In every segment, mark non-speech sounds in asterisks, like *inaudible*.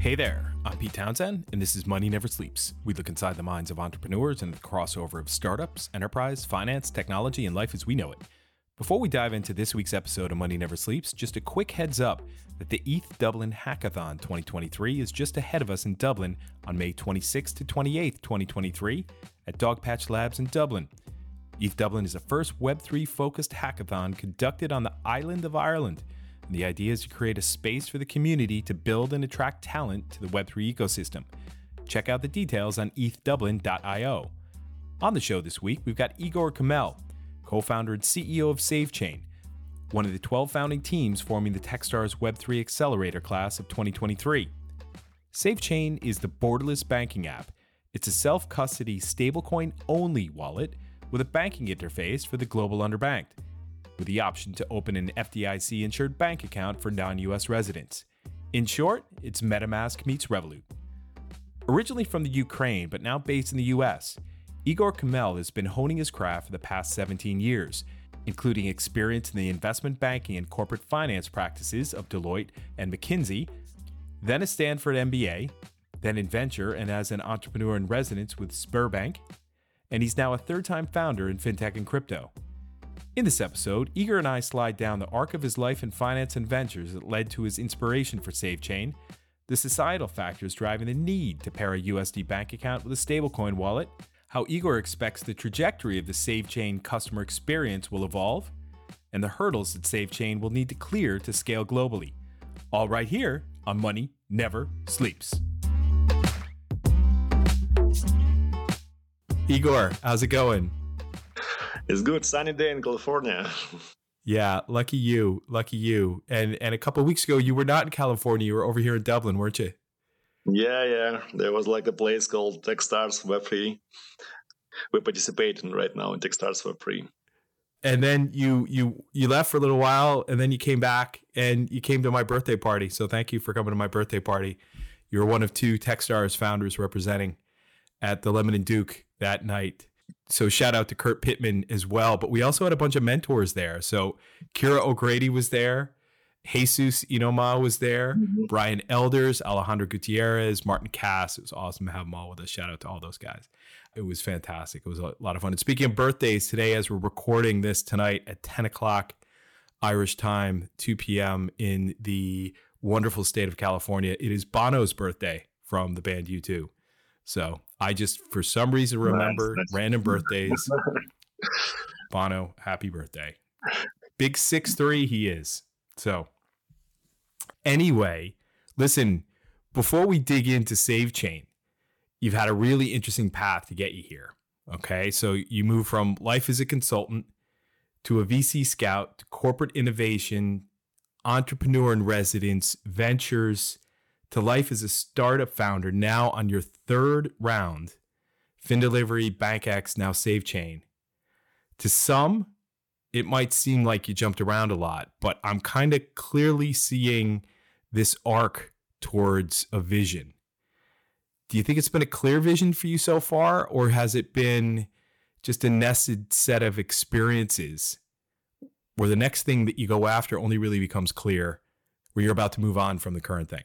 Hey there, I'm Pete Townsend, and this is Money Never Sleeps. We look inside the minds of entrepreneurs and the crossover of startups, enterprise, finance, technology, and life as we know it. Before we dive into this week's episode of Money Never Sleeps, just a quick heads up that the ETH Dublin Hackathon 2023 is just ahead of us in Dublin on May 26th to 28th, 2023, at Dogpatch Labs in Dublin. ETH Dublin is the first Web3 focused hackathon conducted on the island of Ireland. And the idea is to create a space for the community to build and attract talent to the Web3 ecosystem. Check out the details on ethdublin.io. On the show this week, we've got Igor Khmel, co founder and CEO of SaveChain, one of the 12 founding teams forming the Techstars Web3 Accelerator class of 2023. SaveChain is the borderless banking app. It's a self custody stablecoin only wallet with a banking interface for the global underbanked, with the option to open an FDIC insured bank account for non US residents. In short, it's MetaMask meets Revolut. Originally from the Ukraine, but now based in the US, Igor Khmel has been honing his craft for the past 17 years, including experience in the investment banking and corporate finance practices of Deloitte and McKinsey, then a Stanford MBA, then in venture and as an entrepreneur in residence with Sberbank, and he's now a third time founder in fintech and crypto. In this episode, Igor and I slide down the arc of his life in finance and ventures that led to his inspiration for SaveChain, the societal factors driving the need to pair a USD bank account with a stablecoin wallet, how Igor expects the trajectory of the SaveChain customer experience will evolve, and the hurdles that SaveChain will need to clear to scale globally. All right here on Money Never Sleeps. Igor, how's it going? It's good. Sunny day in California. Yeah, lucky you, lucky you. And and a couple weeks ago, you were not in California. You were over here in Dublin, weren't you? Yeah, yeah. There was like a place called Techstars Web3. We're participating right now in Techstars Web3. And then you you you left for a little while, and then you came back, and you came to my birthday party. So thank you for coming to my birthday party. You were one of two Techstars founders representing at the Lemon and Duke that night. So shout out to Kurt Pittman as well. But we also had a bunch of mentors there. So Kira O'Grady was there. Jesus Inoma was there. Mm-hmm. Brian Elders, Alejandro Gutierrez, Martin Cass. It was awesome to have them all with us. Shout out to all those guys. It was fantastic. It was a lot of fun. And speaking of birthdays, today, as we're recording this tonight at 10 o'clock Irish time, 2 p.m. in the wonderful state of California, it is Bono's birthday from the band U2. So I just, for some reason, remember nice, nice. random *laughs* birthdays. Bono, happy birthday. Big six three he is. So anyway, listen, before we dig into Save Chain, you've had a really interesting path to get you here. Okay. So you move from life as a consultant to a VC scout to corporate innovation, entrepreneur in residence, ventures, to life as a startup founder now on your third round, FinDelivery, BankX, now SaveChain. To some, it might seem like you jumped around a lot, but I'm kind of clearly seeing this arc towards a vision. Do you think it's been a clear vision for you so far, or has it been just a nested set of experiences where the next thing that you go after only really becomes clear where you're about to move on from the current thing?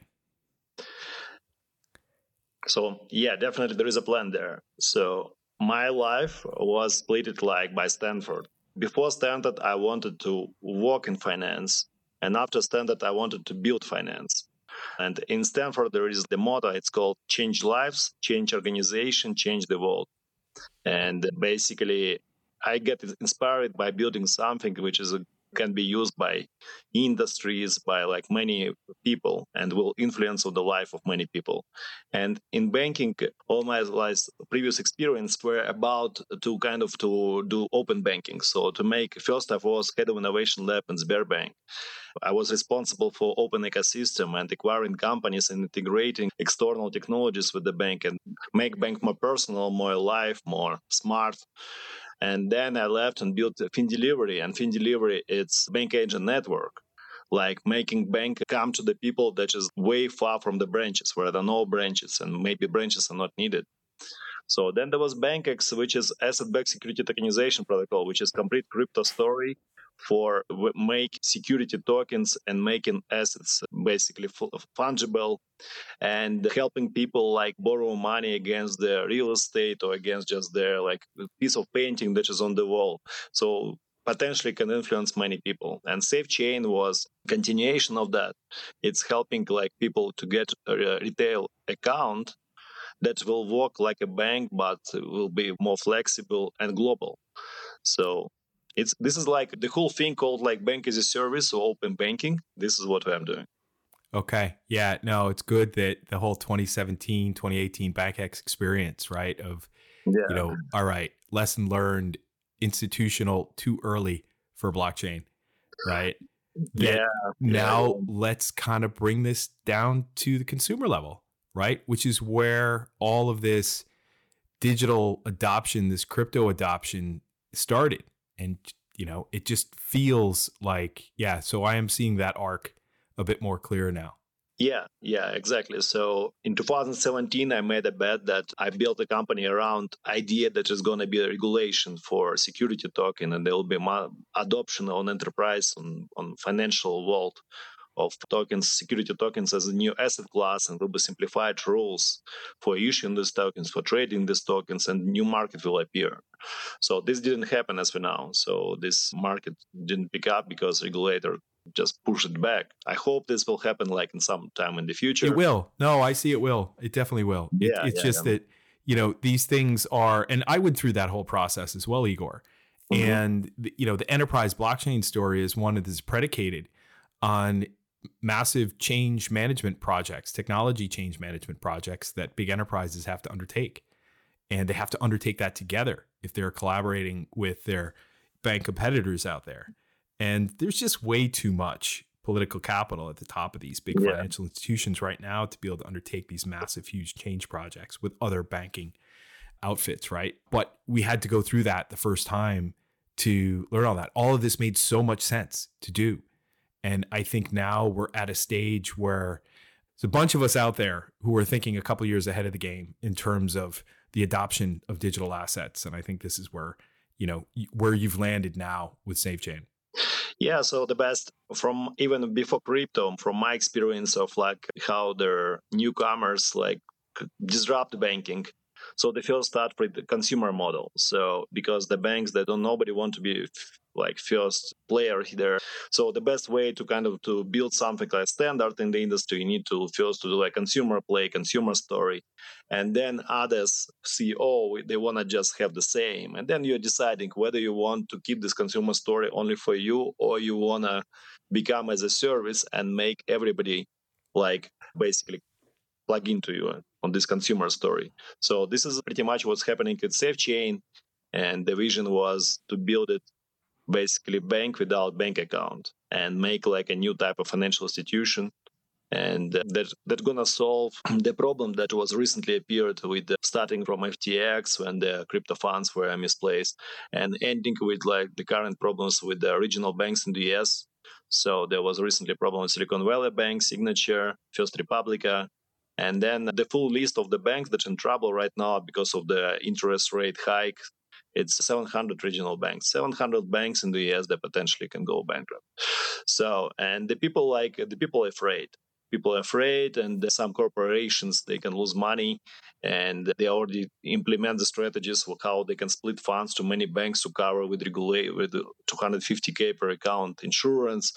So yeah, definitely there is a plan there. So my life was split like by Stanford. Before Stanford, I wanted to work in finance, and after Stanford, I wanted to build finance. And in Stanford, there is the motto. It's called "Change lives, change organization, change the world." And basically, I get inspired by building something which is a can be used by industries, by like many people, and will influence on the life of many people. And in banking, all my previous experience were about to kind of to do open banking. So to make first I was head of innovation lab in Sberbank. I was responsible for open ecosystem and acquiring companies and integrating external technologies with the bank and make bank more personal, more alive, more smart. And then I left and built FinDelivery. And FinDelivery, it's bank agent network, like making bank come to the people that is way far from the branches, where there are no branches and maybe branches are not needed. So then there was BankX, which is asset-backed security tokenization protocol, which is complete crypto story for make security tokens and making assets basically fungible and helping people like borrow money against their real estate or against just their like piece of painting that is on the wall. So potentially can influence many people. And SaveChain was continuation of that. It's helping like people to get a retail account that will work like a bank but will be more flexible and global. So it's this is like the whole thing called like bank as a service or open banking. This is what i'm doing. Okay. Yeah no it's good that the whole 2017 2018 BankX experience right of yeah. you know all right lesson learned institutional too early for blockchain right? That yeah now yeah. let's kind of bring this down to the consumer level right? Which is where all of this digital adoption this crypto adoption started and you know it just feels like yeah so i am seeing that arc a bit more clear now. Yeah yeah exactly. So in 2017 i made a bet that i built a company around idea that is going to be a regulation for security token and there will be adoption on enterprise on, on financial world of tokens, security tokens as a new asset class, and will be simplified rules for issuing these tokens, for trading these tokens, and new market will appear. So this didn't happen as for now. So this market didn't pick up because regulator just pushed it back. I hope this will happen like in some time in the future. It will. No, I see it will. It definitely will. It, yeah, it's yeah, just yeah. that you know these things are, and I went through that whole process as well, Igor. Mm-hmm. And you know the enterprise blockchain story is one that is predicated on massive change management projects, technology change management projects that big enterprises have to undertake. And they have to undertake that together if they're collaborating with their bank competitors out there. And there's just way too much political capital at the top of these big Yeah. financial institutions right now to be able to undertake these massive, huge change projects with other banking outfits, right? But we had to go through that the first time to learn all that. All of this made so much sense to do. And I think now we're at a stage where there's a bunch of us out there who are thinking a couple years ahead of the game in terms of the adoption of digital assets. And I think this is where, you know, where you've landed now with SaveChain. Yeah, so the best from even before crypto, from my experience of like how the newcomers like disrupt banking. So they first start with the consumer model. So because the banks they don't nobody want to be like first player there. So the best way to kind of to build something like standard in the industry, you need to first to do like consumer play, consumer story, and then others see oh they want to just have the same, and then you're deciding whether you want to keep this consumer story only for you or you want to become as a service and make everybody like basically plug into you uh, on this consumer story. So this is pretty much what's happening at SaveChain, and the vision was to build it basically bank without bank account and make like a new type of financial institution and uh, that that's gonna solve *clears throat* the problem that was recently appeared with the, starting from FTX when the crypto funds were misplaced and ending with like the current problems with the regional banks in the US. So there was recently a problem with Silicon Valley Bank, Signature, First Republica, and then the full list of the banks that's in trouble right now because of the interest rate hike. It's 700 regional banks, 700 banks in the US that potentially can go bankrupt. So, and the people like the people are afraid. People are afraid, and some corporations they can lose money, and they already implement the strategies for how they can split funds to many banks to cover with regulate with 250k per account insurance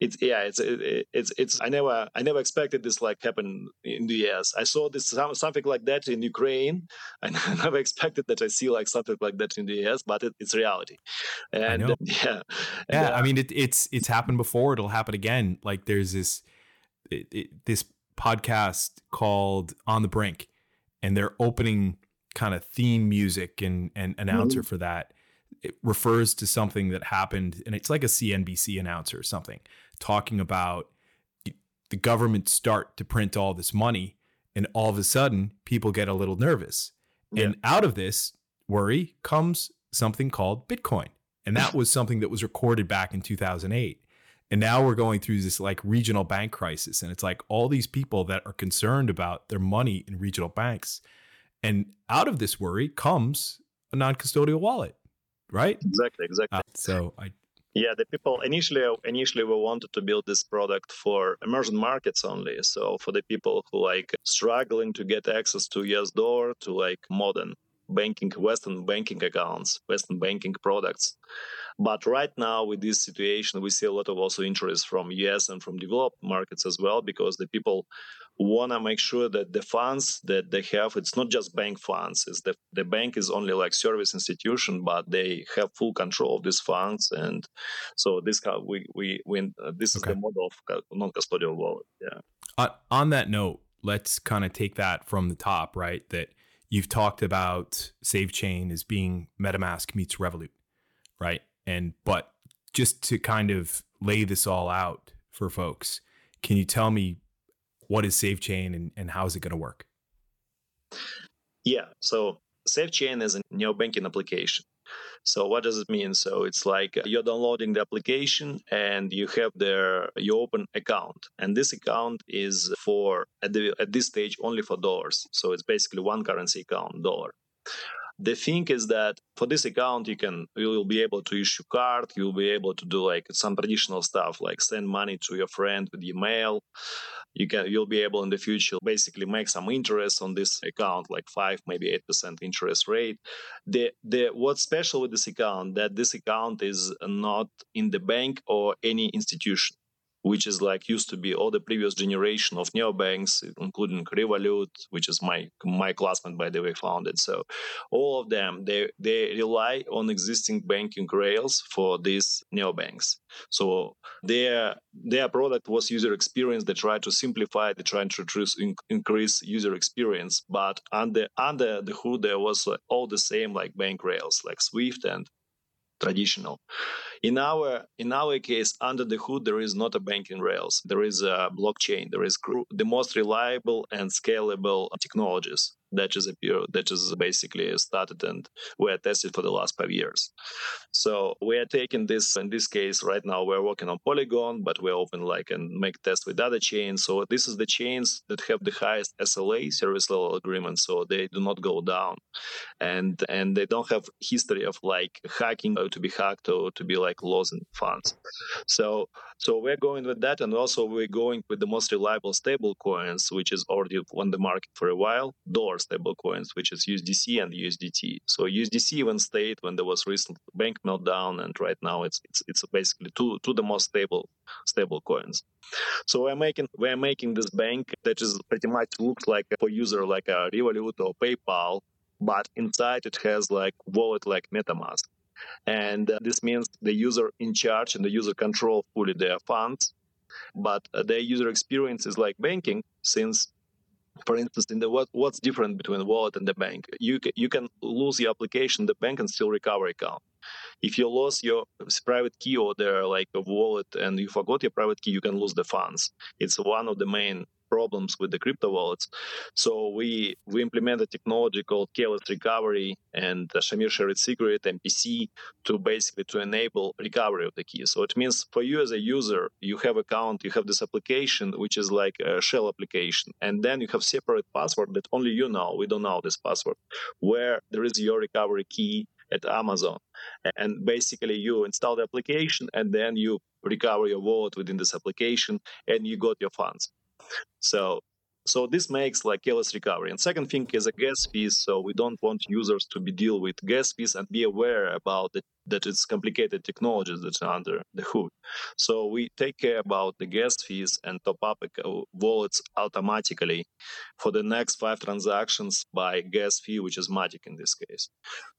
it's yeah it's it, it's it's i never i never expected this like happen in the us i saw this something like that in ukraine *laughs* i never expected that i see like something like that in the us but it, it's reality and know. yeah *laughs* Yeah, And, uh, I mean it, it's it's happened before. It'll happen again. Like there's this this podcast called On the Brink, and their opening kind of theme music and and announcer for that it refers to something that happened, and it's like a CNBC announcer or something talking about the government start to print all this money, and all of a sudden people get a little nervous, and out of this worry comes something called Bitcoin. And that was something that was recorded back in 2008. And now we're going through this like regional bank crisis. And it's like all these people that are concerned about their money in regional banks. And out of this worry comes a non custodial wallet, right? exactly exactly Uh, so I, Yeah, the people initially initially we wanted to build this product for emerging markets only. So for the people who like struggling to get access to US dollar to like modern banking Western banking accounts, Western banking products. But right now, with this situation, we see a lot of also interest from US and from developed markets as well, because the people want to make sure that the funds that they have, it's not just bank funds. It's the, the bank is only like service institution, but they have full control of these funds. And so this we, we, we uh, this okay. is the model of non-custodial wallet. Yeah. Uh, on that note, let's kind of take that from the top, right? That you've talked about SaveChain as being MetaMask meets Revolut, right? And but just to kind of lay this all out for folks, can you tell me what is SaveChain and, and how is it going to work? Yeah, so SaveChain is a neo banking application. So what does it mean? So it's like uh, you're downloading the application and you have there you open account, and this account is for at the at this stage only for dollars. So it's basically one currency account, dollar. The thing is that for this account, you can you will be able to issue card. You'll be able to do like some traditional stuff like send money to your friend with email. You can you'll be able in the future basically make some interest on this account, like five maybe eight percent interest rate. The the what's special with this account that this account is not in the bank or any institution which is like used to be all the previous generation of neobanks, including Revolut, which is my my classmate by the way founded. So all of them they they rely on existing banking rails for these neobanks. So their their product was user experience. They try to simplify. They try to increase user experience. But under under the hood, there was all the same like bank rails, like Swift and traditional. In our in our case, under the hood, there is not a banking rails. There is a blockchain. There is the most reliable and scalable technologies that is appear that is basically started and were tested for the last five years. So we are taking this in this case right now we're working on Polygon, but we're open like and make tests with other chains. So this is the chains that have the highest SLA service level agreement, so they do not go down, and and they don't have history of like hacking or to be hacked or to be like losing funds. So so we're going with that, and also we're going with the most reliable stable coins, which is already on the market for a while, dollar stable coins, which is USDC and USDT. So USDC even stayed when there was recent bank meltdown, and right now it's it's it's basically two two the most stable stable coins. So we're making we're making this bank that is pretty much looks like for user like a Revolut or PayPal, but inside it has like wallet like MetaMask. And uh, this means the user in charge and the user control fully their funds. But uh, their user experience is like banking since for instance, in the what, what's different between wallet and the bank? You can, you can lose your application, the bank, and still recover account. If you lost your private key or like a wallet and you forgot your private key, you can lose the funds. It's one of the main problems with the crypto wallets. So we we implement a technology called keyless recovery and Shamir shared secret MPC to basically to enable recovery of the key. So it means for you as a user, you have account, you have this application which is like a shell application, and then you have separate password that only you know. We don't know this password, where there is your recovery key at Amazon. And basically, you install the application and then you recover your wallet within this application and you got your funds. So so this makes like keyless recovery. And second thing is a gas fees. So we don't want users to be deal with gas fees and be aware about it, that it's complicated technologies that's under the hood. So we take care about the gas fees and top up uh, wallets automatically for the next five transactions by gas fee, which is magic in this case.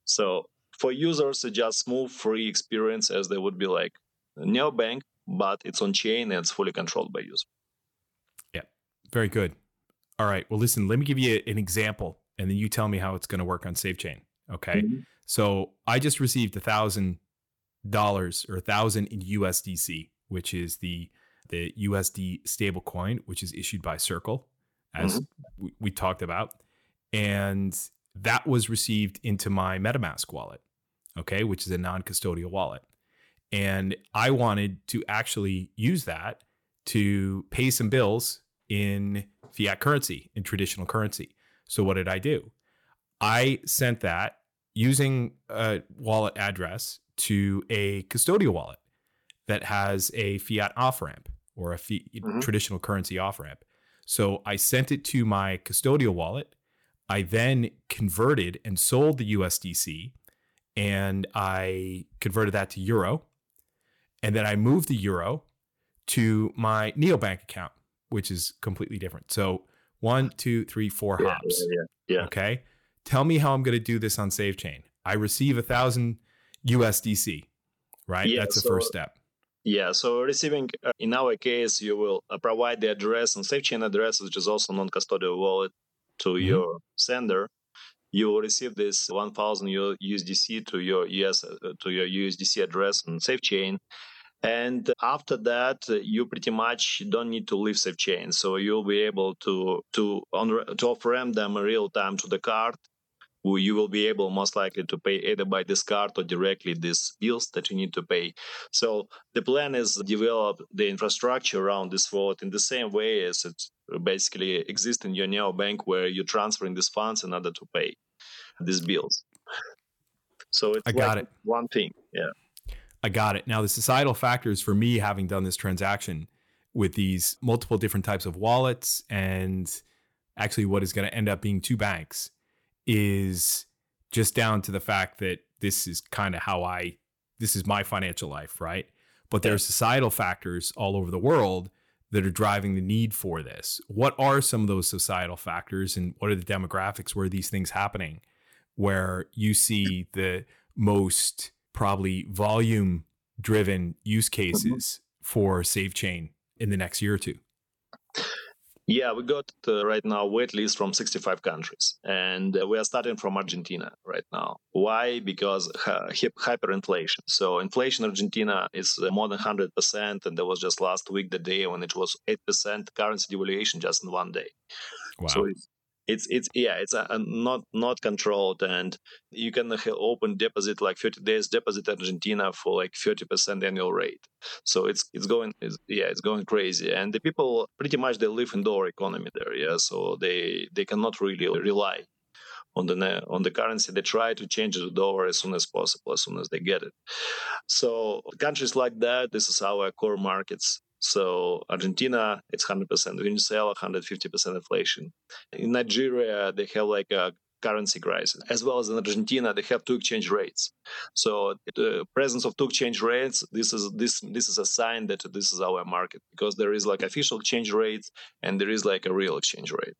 So for users, it's just smooth, free experience as they would be like neobank, but it's on chain and it's fully controlled by user. Very good. All right. Well, listen, let me give you an example and then you tell me how it's going to work on SaveChain. Okay. Mm-hmm. So I just received a thousand dollars or a thousand in USDC, which is the the USD stablecoin, which is issued by Circle, as mm-hmm. we, we talked about. And that was received into my MetaMask wallet, okay, which is a non custodial wallet. And I wanted to actually use that to pay some bills in fiat currency, in traditional currency. So what did I do? I sent that using a wallet address to a custodial wallet. that has a fiat off ramp or a fi- mm-hmm. traditional currency off ramp. So I sent it to my custodial wallet. I then converted and sold the USDC and I converted that to euro. And then I moved the euro to my neobank account, which is completely different. So one, two, three, four yeah, hops. Yeah, yeah, yeah. Okay. Tell me how I'm going to do this on SaveChain. I receive a thousand USDC, right? Yeah, That's the so, first step. Yeah. So receiving, uh, in our case, you will uh, provide the address and SaveChain address, which is also non-custodial wallet, to mm-hmm. your sender. You will receive this 1,000 USDC to your US uh, to your USDC address on SaveChain, and after that, you pretty much don't need to leave SaveChain, So you'll be able to to on, to offer them real time to the card. You will be able most likely to pay either by this card or directly these bills that you need to pay. So the plan is develop the infrastructure around this wallet in the same way as it basically exists in your neo bank, where you're transferring these funds in order to pay these bills. So it's I got like it. one thing, yeah. I got it. Now, the societal factors for me having done this transaction with these multiple different types of wallets and actually what is going to end up being two banks is just down to the fact that this is kind of how I, this is my financial life, right? But there are societal factors all over the world that are driving the need for this. What are some of those societal factors and what are the demographics where these things happening where you see the most probably volume driven use mm-hmm. cases for SaveChain in the next year or two? Yeah, we got uh, right now wait list from 65 countries, and uh, we are starting from Argentina right now. Why? Because uh, hyperinflation. So inflation in Argentina is uh, more than 100%, and there was just last week the day when it was 8% currency devaluation just in one day. Wow. So it's it's yeah it's a, a not not controlled and you can uh, open deposit like 30 days deposit argentina for like 30% annual rate. So it's it's going it's, yeah it's going crazy. And the people pretty much they live in dollar economy there yeah so they they cannot really rely on the on the currency. They try to change the dollar as soon as possible as soon as they get it. So countries like that this is our core markets so Argentina, it's 100%. Venezuela, 150% inflation. In Nigeria, they have like a currency crisis, as well as in Argentina, they have two exchange rates. So the presence of two exchange rates, this is this this is a sign that this is our market because there is like official exchange rate and there is like a real exchange rate.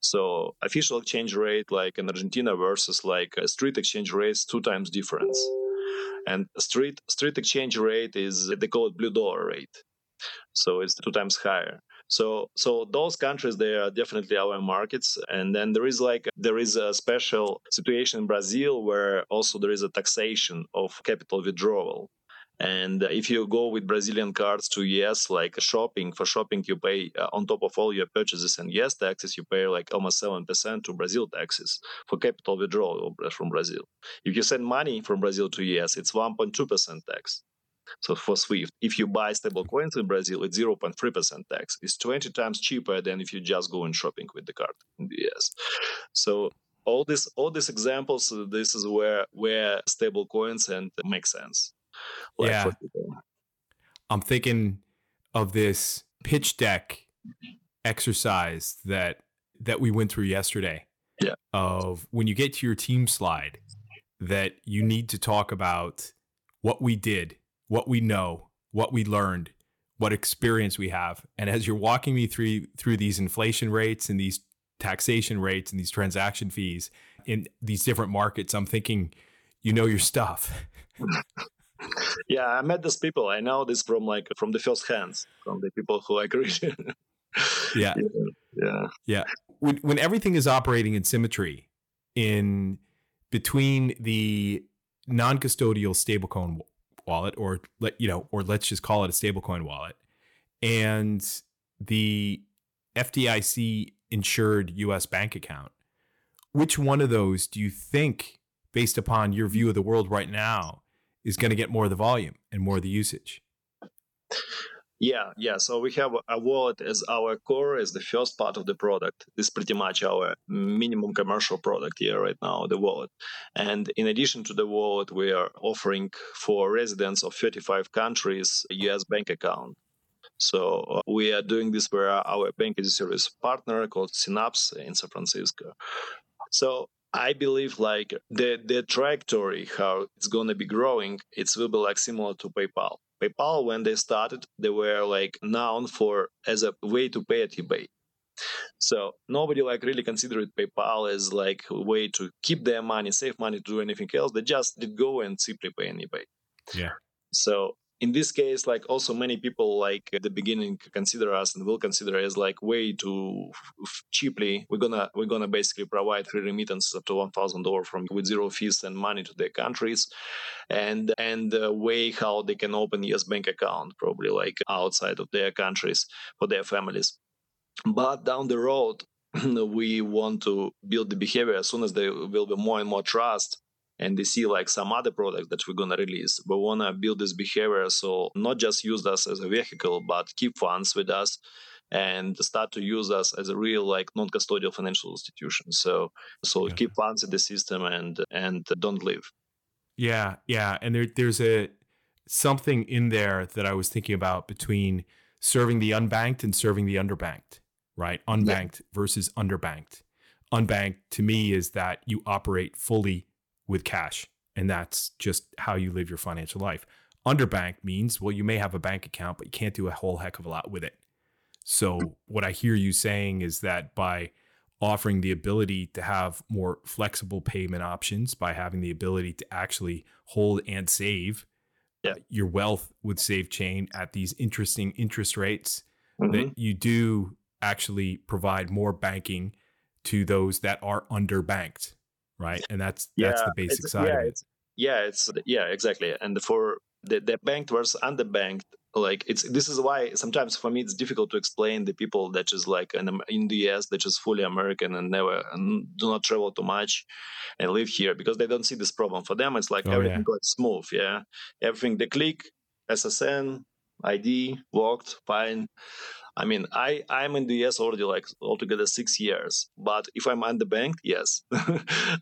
So official exchange rate like in Argentina versus like a street exchange rates two times difference. And street street exchange rate is they call it blue dollar rate so it's two times higher so so those countries they are definitely our markets and then there is like there is a special situation in brazil where also there is a taxation of capital withdrawal and if you go with Brazilian cards to US, like shopping, for shopping, you pay uh, on top of all your purchases and US taxes, you pay like almost 7% to Brazil taxes for capital withdrawal from Brazil. If you send money from Brazil to US, it's 1.2% tax. So for Swift, if you buy stable coins in Brazil, it's 0.3% tax. It's 20 times cheaper than if you just go and shopping with the card in the US. So all this all these examples, this is where where stable coins and make sense. Like yeah. I'm thinking of this pitch deck exercise that that we went through yesterday. Yeah. Of when you get to your team slide that you need to talk about what we did what we know, what we learned, what experience we have. And as you're walking me through through these inflation rates and these taxation rates and these transaction fees in these different markets, I'm thinking, you know your stuff. *laughs* yeah, I met these people. I know this from like from the first hands, from the people who agree. *laughs* yeah. Yeah. Yeah. When when everything is operating in symmetry in between the non-custodial stablecoin wallet or let you know or let's just call it a stablecoin wallet. And the FDIC insured US bank account which one of those do you think based upon your view of the world right now is going to get more of the volume and more of the usage Yeah, yeah. So we have a wallet as our core, as the first part of the product. This is pretty much our minimum commercial product here right now, the wallet. And in addition to the wallet, we are offering for residents of 35 countries a US bank account. So uh, we are doing this for our bank a service partner called Synapse in San Francisco. So I believe like the the trajectory how it's gonna be growing, it will be like similar to PayPal. PayPal when they started, they were like known for as a way to pay at eBay. So nobody like really considered PayPal as like a way to keep their money, save money, to do anything else. They just did go and simply pay on eBay. Yeah. So in this case like also many people like at the beginning consider us and will consider as like way too cheaply. We're gonna we're gonna basically provide free remittances up to one thousand dollars from with zero fees and money to their countries and and the way how they can open us bank account probably like outside of their countries for their families. But down the road *clears throat* we want to build the behavior. As soon as there will be more and more trust and they see like some other product that we're gonna release. We wanna build this behavior so not just use us as a vehicle, but keep funds with us and start to use us as a real like non-custodial financial institution. So so keep funds in the system and and don't leave. Yeah, yeah, and there there's a something in there that I was thinking about between serving the unbanked and serving the underbanked, right? Unbanked yeah. versus underbanked. Unbanked to me is that you operate fully with cash. And that's just how you live your financial life. Underbanked means, well, you may have a bank account, but you can't do a whole heck of a lot with it. So, what I hear you saying is that by offering the ability to have more flexible payment options, by having the ability to actually hold and save yeah. your wealth with SaveChain at these interesting interest rates, mm-hmm. that you do actually provide more banking to those that are underbanked right? And that's yeah, that's the basic side yeah, of it. It's, yeah, it's yeah, exactly. And for the, the banked versus underbanked, like it's this is why sometimes for me it's difficult to explain the people that is like in, in the US that is fully American and never and do not travel too much and live here because they don't see this problem. For them, it's like oh, everything yeah. goes smooth. Yeah, everything they click, SSN, ID, walked, fine. I mean, I I'm in the US already like altogether six years. But if I'm underbanked, yes, *laughs*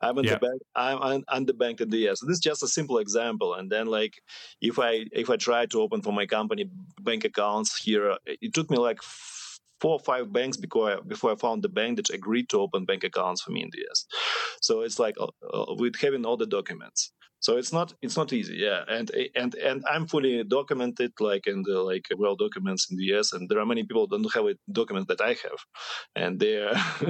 I'm in yeah. the bank. I'm un- underbanked in the US. This is just a simple example. And then like if I if I try to open for my company bank accounts here, it took me like four or five banks before I, before I found the bank that agreed to open bank accounts for me in the US. So it's like uh, uh, with having all the documents so it's not it's not easy yeah. And and and i'm fully documented like in the like well documents in the us and there are many people don't have a document that i have. And they're *laughs*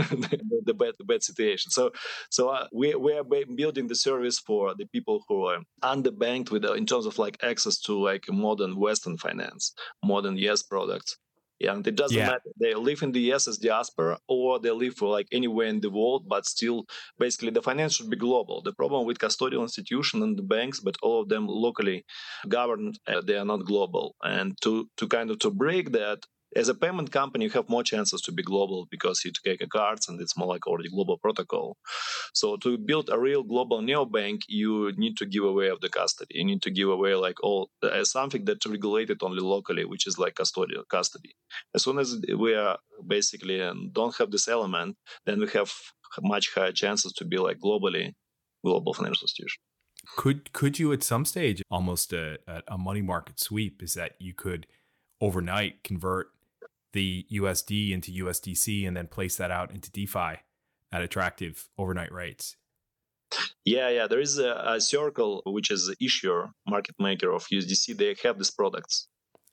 the bad the bad situation. So so uh, we we are building the service for the people who are underbanked with uh, in terms of like access to like modern western finance modern yes products and it doesn't yeah. matter they live in the US as diaspora or they live for like anywhere in the world, but still basically the finance should be global. The problem with custodial institution and the banks, but all of them locally governed, uh, they are not global. And to to kind of to break that, as a payment company, you have more chances to be global because you take a cards and it's more like already global protocol. So to build a real global neobank, you need to give away of the custody. You need to give away like all uh, something that's regulated only locally, which is like custodial custody. As soon as we are basically and don't have this element, then we have much higher chances to be like globally global financial institution. Could could you at some stage almost a, a money market sweep is that you could overnight convert the USD into USDC and then place that out into DeFi at attractive overnight rates. Yeah, yeah. There is a, a Circle, which is the issuer, market maker of USDC. They have these products.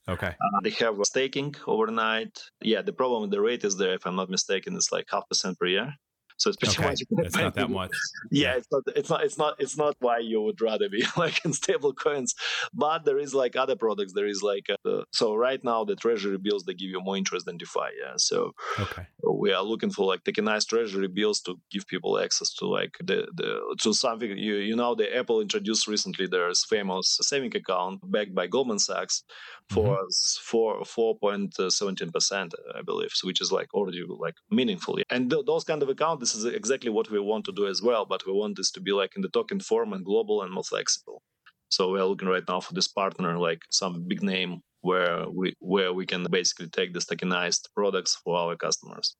Okay. Uh, they have staking overnight. Yeah, the problem with the rate is there, if I'm not mistaken, it's like half percent per year. So it's pretty okay. much. It's not that *laughs* much. Yeah, yeah, it's not. It's not. It's not. It's not why you would rather be *laughs* like in stable coins. But there is like other products. There is like uh, so right now the treasury bills they give you more interest than DeFi. Yeah. So okay. we are looking for like nice treasury bills to give people access to like the the to something. You you know the Apple introduced recently there's famous saving account backed by Goldman Sachs for mm-hmm. four four point seventeen percent, I believe, which is like already like meaningfully. And th- those kind of accounts this is exactly what we want to do as well, but we want this to be like in the token form and global and more flexible. So we are looking right now for this partner, like some big name where we where we can basically take the tokenized products for our customers.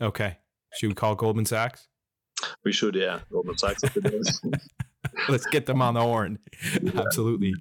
Okay. Should we call Goldman Sachs? We should, yeah. Goldman Sachs. *laughs* Let's get them on the horn. Yeah. Absolutely.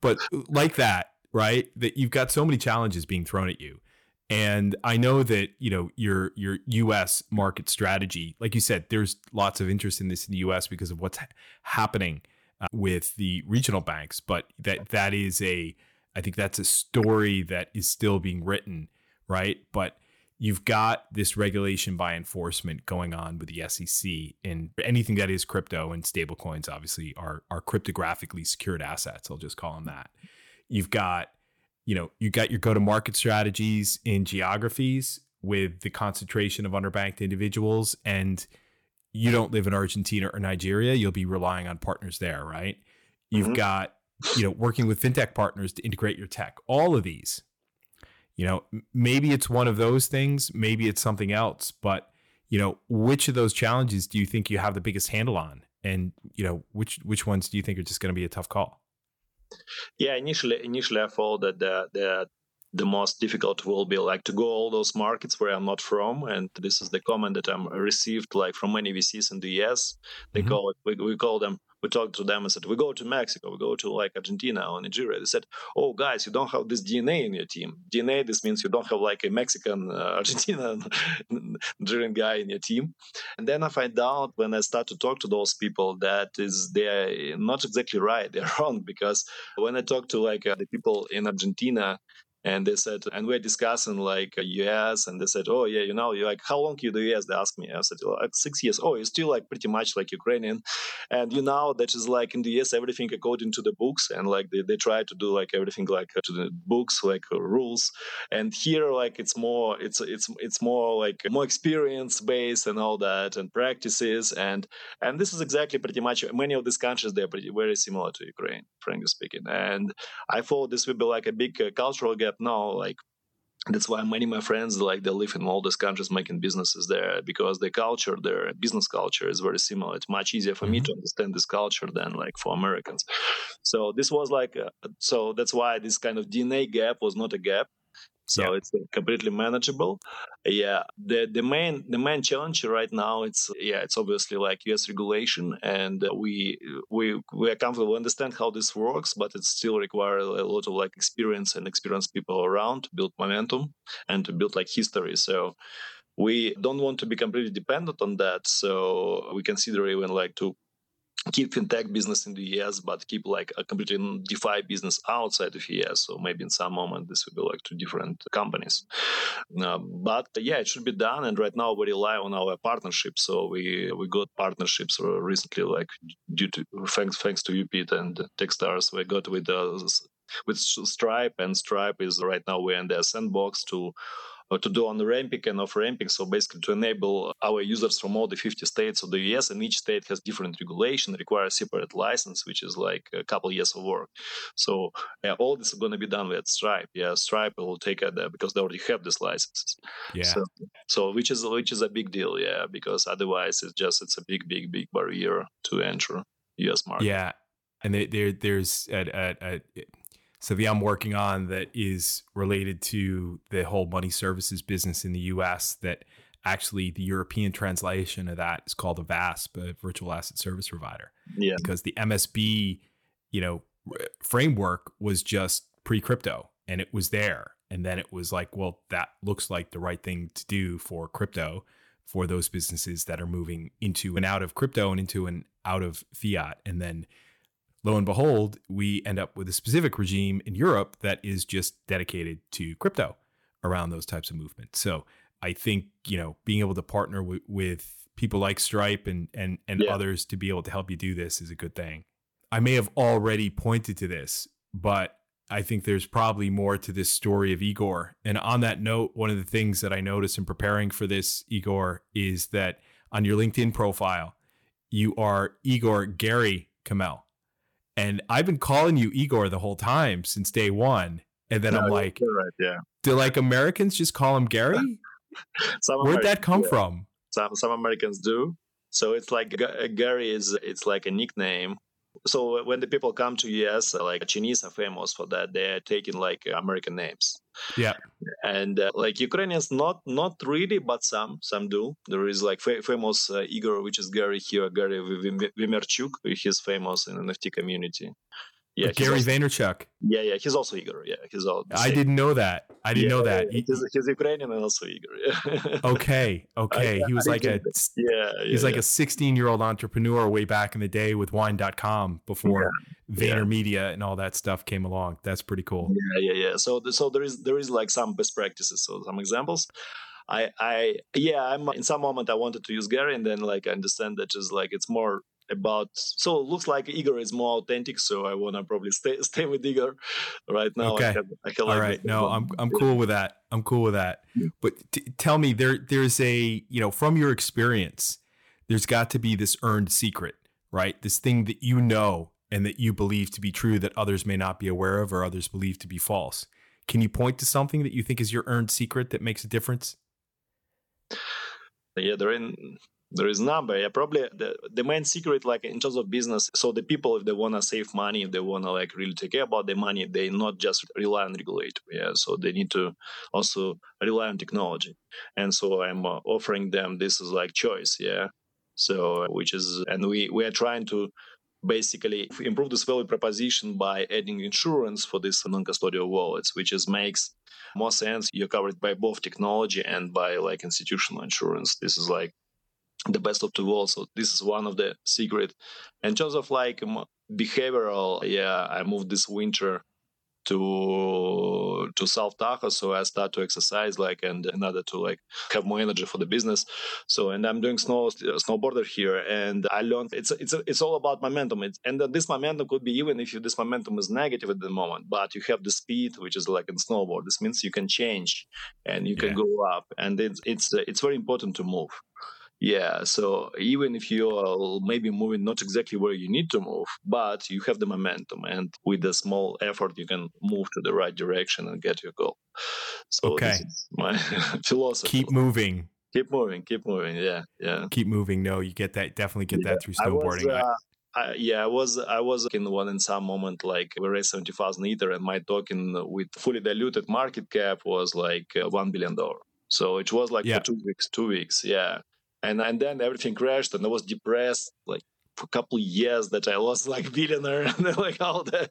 But like that, right? That you've got so many challenges being thrown at you. And I know that, you know, your your US market strategy, like you said, there's lots of interest in this in the US because of what's ha- happening uh, with the regional banks, but that that is a I think that's a story that is still being written, right? But you've got this regulation by enforcement going on with the SEC and anything that is crypto and stablecoins obviously are are cryptographically secured assets. I'll just call them that. You've got you know, you got your go to market strategies in geographies with the concentration of underbanked individuals and you don't live in Argentina or Nigeria, you'll be relying on partners there, right? You've mm-hmm. got you know working with fintech partners to integrate your tech. All of these you know, maybe it's one of those things, maybe it's something else, but you know, which of those challenges do you think you have the biggest handle on? And you know, which which ones do you think are just going to be a tough call? Yeah, initially initially I thought that the the the most difficult will be like to go all those markets where I'm not from. And this is the comment that I'm received like from many VCs in the US. They mm-hmm. call it we, we call them we talked to them and said, we go to Mexico, we go to like Argentina or Nigeria. They said, oh, guys, you don't have this DNA in your team. DNA, this means you don't have like a Mexican, uh, *laughs* Argentinian, Nigerian guy in your team. And then I find out when I start to talk to those people that is they're not exactly right. *laughs* They're wrong because when I talk to like uh, the people in Argentina, and they said and we're discussing like us and they said oh yeah you know you're like how long you do us they asked me. I said like six years. Oh you're still like pretty much like ukrainian. And you know that is like in the us everything according to the books and like they, they try to do like everything like to the books like uh, rules. And here like it's more it's it's it's more like more experience based and all that and practices and and this is exactly pretty much many of these countries they're pretty very similar to ukraine frankly speaking. And i thought this would be like a big uh, cultural gap now like that's why many of my friends like they live in all these countries making businesses there because the culture their business culture is very similar. It's much easier for mm-hmm. me to understand this culture than like for americans. So this was like a, so that's why this kind of dna gap was not a gap so yeah. it's uh, completely manageable. Yeah the the main the main challenge right now it's yeah it's obviously like us regulation and uh, we we we are comfortable understand how this works but it still requires a lot of like experience and experienced people around to build momentum and to build like history. So we don't want to be completely dependent on that. So we consider even like to keep fintech business in the US, but keep like a completely DeFi business outside of US. So maybe in some moment this will be like two different companies. Uh, but yeah, it should be done. And right now we rely on our partnerships. So we we got partnerships recently, like due to thanks thanks to Upit and Techstars, we got with uh, with Stripe, and Stripe is right now we're in their sandbox to Uh, to do on ramping and off ramping. So basically to enable our users from all the 50 states of the US and each state has different regulation, requires separate license, which is like a couple years of work. So yeah, all this is going to be done with Stripe. Yeah, Stripe will take it there because they already have these licenses. Yeah. So, so which is which is a big deal. Yeah, because otherwise it's just it's a big big big barrier to enter US market. Yeah. And there, there there's a, a, a so the I'm working on that is related to the whole money services business in the US that actually the European translation of that is called a VASP, a virtual asset service provider. Yeah. Because the MSB, you know, framework was just pre-crypto and it was there. And then it was like, well, that looks like the right thing to do for crypto for those businesses that are moving into and out of crypto and into and out of fiat. And then lo and behold, we end up with a specific regime in Europe that is just dedicated to crypto around those types of movements. So I think you know being able to partner with, with people like Stripe and and and yeah. others to be able to help you do this is a good thing. I may have already pointed to this, but I think there's probably more to this story of Igor. And on that note, one of the things that I noticed in preparing for this, Igor, is that on your LinkedIn profile, you are Igor Gary Khmel. And I've been calling you Igor the whole time since day one. And then no, I'm like, right, yeah. Do like Americans just call him Gary? *laughs* Where'd that come yeah. from? Some some Americans do. So it's like Gary is it's like a nickname so when the people come to US, like Chinese are famous for that. They're taking like American names. Yeah. And uh, like Ukrainians, not not really, but some some do. There is like fa- famous uh, Igor, which is Gary here, Gary Vaynerchuk. He's famous in the NFT community. Yeah, Gary also, Vaynerchuk. Yeah, yeah, he's also Igor. Yeah, he's all. I didn't know that. I didn't yeah, know that. He's, he's, Ukrainian and also Igor. Yeah. *laughs* okay, okay. I, he was I like a yeah, he's like a 16 year old entrepreneur way back in the day with Wine.com before VaynerMedia and all that stuff came along. That's pretty cool. Yeah, yeah, yeah. So, so there is there is like some best practices. So some examples. I, I, yeah, I'm in some moment I wanted to use Gary, and then like I understand that just like it's more about so it looks like Igor is more authentic, so I wanna probably stay *laughs* stay with Igor right now. Okay. I have, I have All right. No, I'm I'm cool with that. I'm cool with that. But t- tell me, there there's a you know from your experience, there's got to be this earned secret, right? This thing that you know and that you believe to be true that others may not be aware of or others believe to be false. Can you point to something that you think is your earned secret that makes a difference? Yeah, there in there is number. Yeah probably the, the main secret like in terms of business so the people if they want to save money if they want to like really take care about their money they not just rely on regulator. Yeah so they need to also rely on technology. And so i'm uh, offering them this is like choice. Yeah so which is and we we are trying to basically improve this value proposition by adding insurance for these non-custodial wallets which is makes more sense. You're covered by both technology and by like institutional insurance. This is like the best of the world. So this is one of the secret. In terms of like behavioral, yeah, I moved this winter to to South Tahoe, so I start to exercise like and in order to like have more energy for the business. So and I'm doing snow snowboarder here, and I learned it's it's it's all about momentum. It's, and this momentum could be even if you, this momentum is negative at the moment, but you have the speed, which is like in snowboard. This means you can change and you can yeah. go up, and it's it's it's very important to move. Yeah, so even if you are maybe moving not exactly where you need to move, but you have the momentum, and with a small effort, you can move to the right direction and get your goal. So okay. my *laughs* philosophy. Keep moving. Keep moving. Keep moving. Yeah, yeah. Keep moving. No, you get that. Definitely get yeah. that through snowboarding. I was, uh, I, yeah, I was I was in one in some moment like we raised seventy thousand ether, and my token with fully diluted market cap was like uh, one billion dollar. So it was like yeah. for two weeks. Two weeks, yeah and and then everything crashed and i was depressed like for a couple of years that i was like *laughs* billionaire and like all that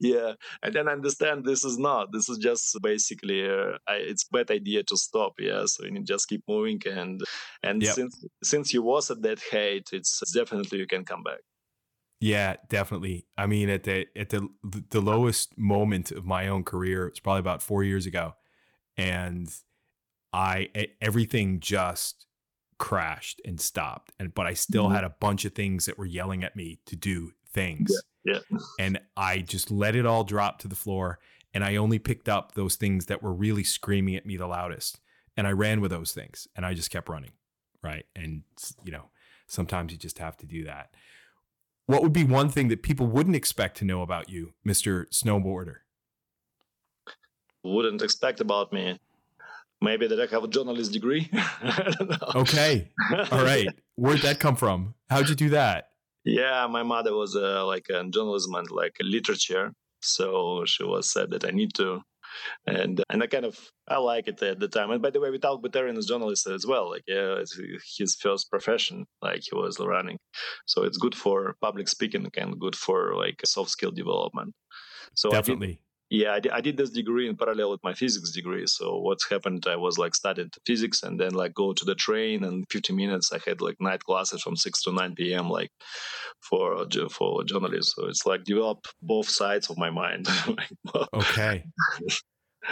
yeah and then I understand this is not this is just basically uh, I, it's bad idea to stop yeah so you just keep moving and and yep. since since you was at that height it's definitely you can come back yeah, definitely. I mean, at the at the the lowest moment of my own career, it's probably about four years ago, and I everything just crashed and stopped and but i still mm-hmm. had a bunch of things that were yelling at me to do things. Yeah, yeah. and i just let it all drop to the floor and i only picked up those things that were really screaming at me the loudest and i ran with those things and i just kept running right? And you know sometimes you just have to do that. What would be one thing that people wouldn't expect to know about you mr snowboarder? Wouldn't expect about me maybe that I have a journalist degree. *laughs* okay. All right. Where'd that come from? How'd you do that? Yeah, my mother was uh, like in journalism and like literature, so she was said that I need to, and and I kind of I like it at the time. And by the way, Vitalik Buterin is journalist as well. Like yeah, it's his first profession, like he was running, so it's good for public speaking and good for like soft skill development. So definitely yeah I did, I did this degree in parallel with my physics degree. So what's happened i was like studied physics and then like go to the train and 50 minutes i had like night classes from 6 to 9 p.m like for for journalists. So it's like develop both sides of my mind. *laughs* Okay.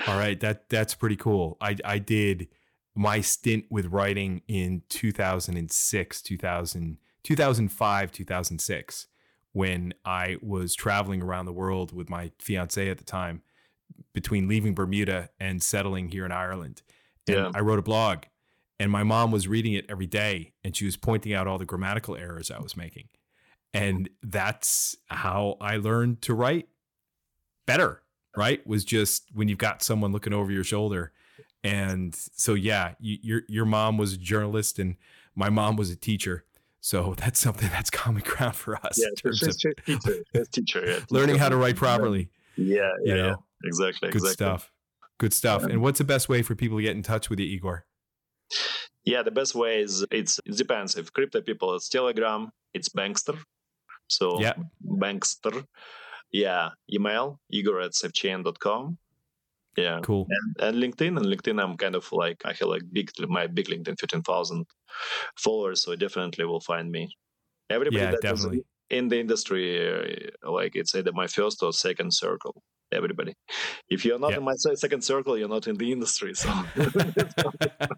All right. That that's pretty cool. I i did my stint with writing in 2006 2000 2005 2006 when I was traveling around the world with my fiance at the time between leaving Bermuda and settling here in Ireland. And yeah. I wrote a blog and my mom was reading it every day and she was pointing out all the grammatical errors I was making. And that's how I learned to write better, right? Was just when you've got someone looking over your shoulder. And so, yeah, you, your your mom was a journalist and my mom was a teacher. So *laughs* that's something that's common *laughs* ground for us. Yeah, she's, she's teacher, she's teacher, yeah, *laughs* learning how to write properly. Yeah, yeah, you know? yeah. exactly. Good exactly. stuff. Good stuff. Yeah. And what's the best way for people to get in touch with you, Igor? Yeah, the best way is it's it depends. If crypto people, it's Telegram, it's Bankster. So yeah. Bankster. Yeah, email igor at savechain.com. Yeah, cool. And, and LinkedIn, and LinkedIn, I'm kind of like I have like big my big LinkedIn, fifteen thousand followers, so definitely will find me. Everybody yeah, that definitely. in the industry, uh, like it's either my first or second circle. Everybody, if you're not yeah. in my second circle, you're not in the industry. So *laughs* I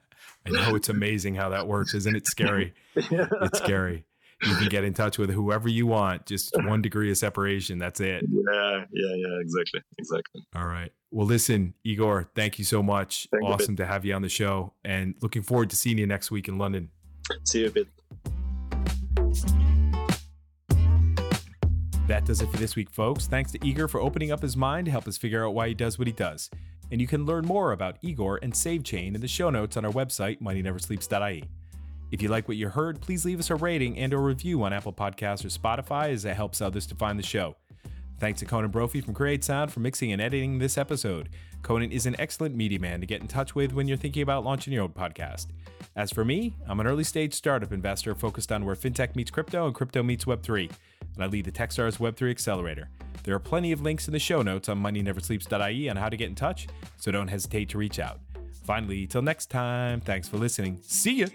know it's amazing how that works, isn't it? Scary. *laughs* yeah. It's scary you can get in touch with whoever you want. Just one degree of separation. That's it. *laughs* Yeah, yeah, yeah. Exactly, exactly. All right. Well, listen, Igor, thank you so much. Thank awesome to have you on the show, and looking forward to seeing you next week in London. See you a bit. That does it for this week, folks. Thanks to Igor for opening up his mind to help us figure out why he does what he does. And you can learn more about Igor and SaveChain in the show notes on our website, moneyneversleeps.ie. If you like what you heard, please leave us a rating and a review on Apple Podcasts or Spotify as that helps others to find the show. Thanks to Conan Brophy from Create Sound for mixing and editing this episode. Conan is an excellent media man to get in touch with when you're thinking about launching your own podcast. As for me, I'm an early stage startup investor focused on where fintech meets crypto and crypto meets Web3, and I lead the Techstars Web3 Accelerator. There are plenty of links in the show notes on moneyneversleeps.ie on how to get in touch, so don't hesitate to reach out. Finally, till next time, thanks for listening. See ya!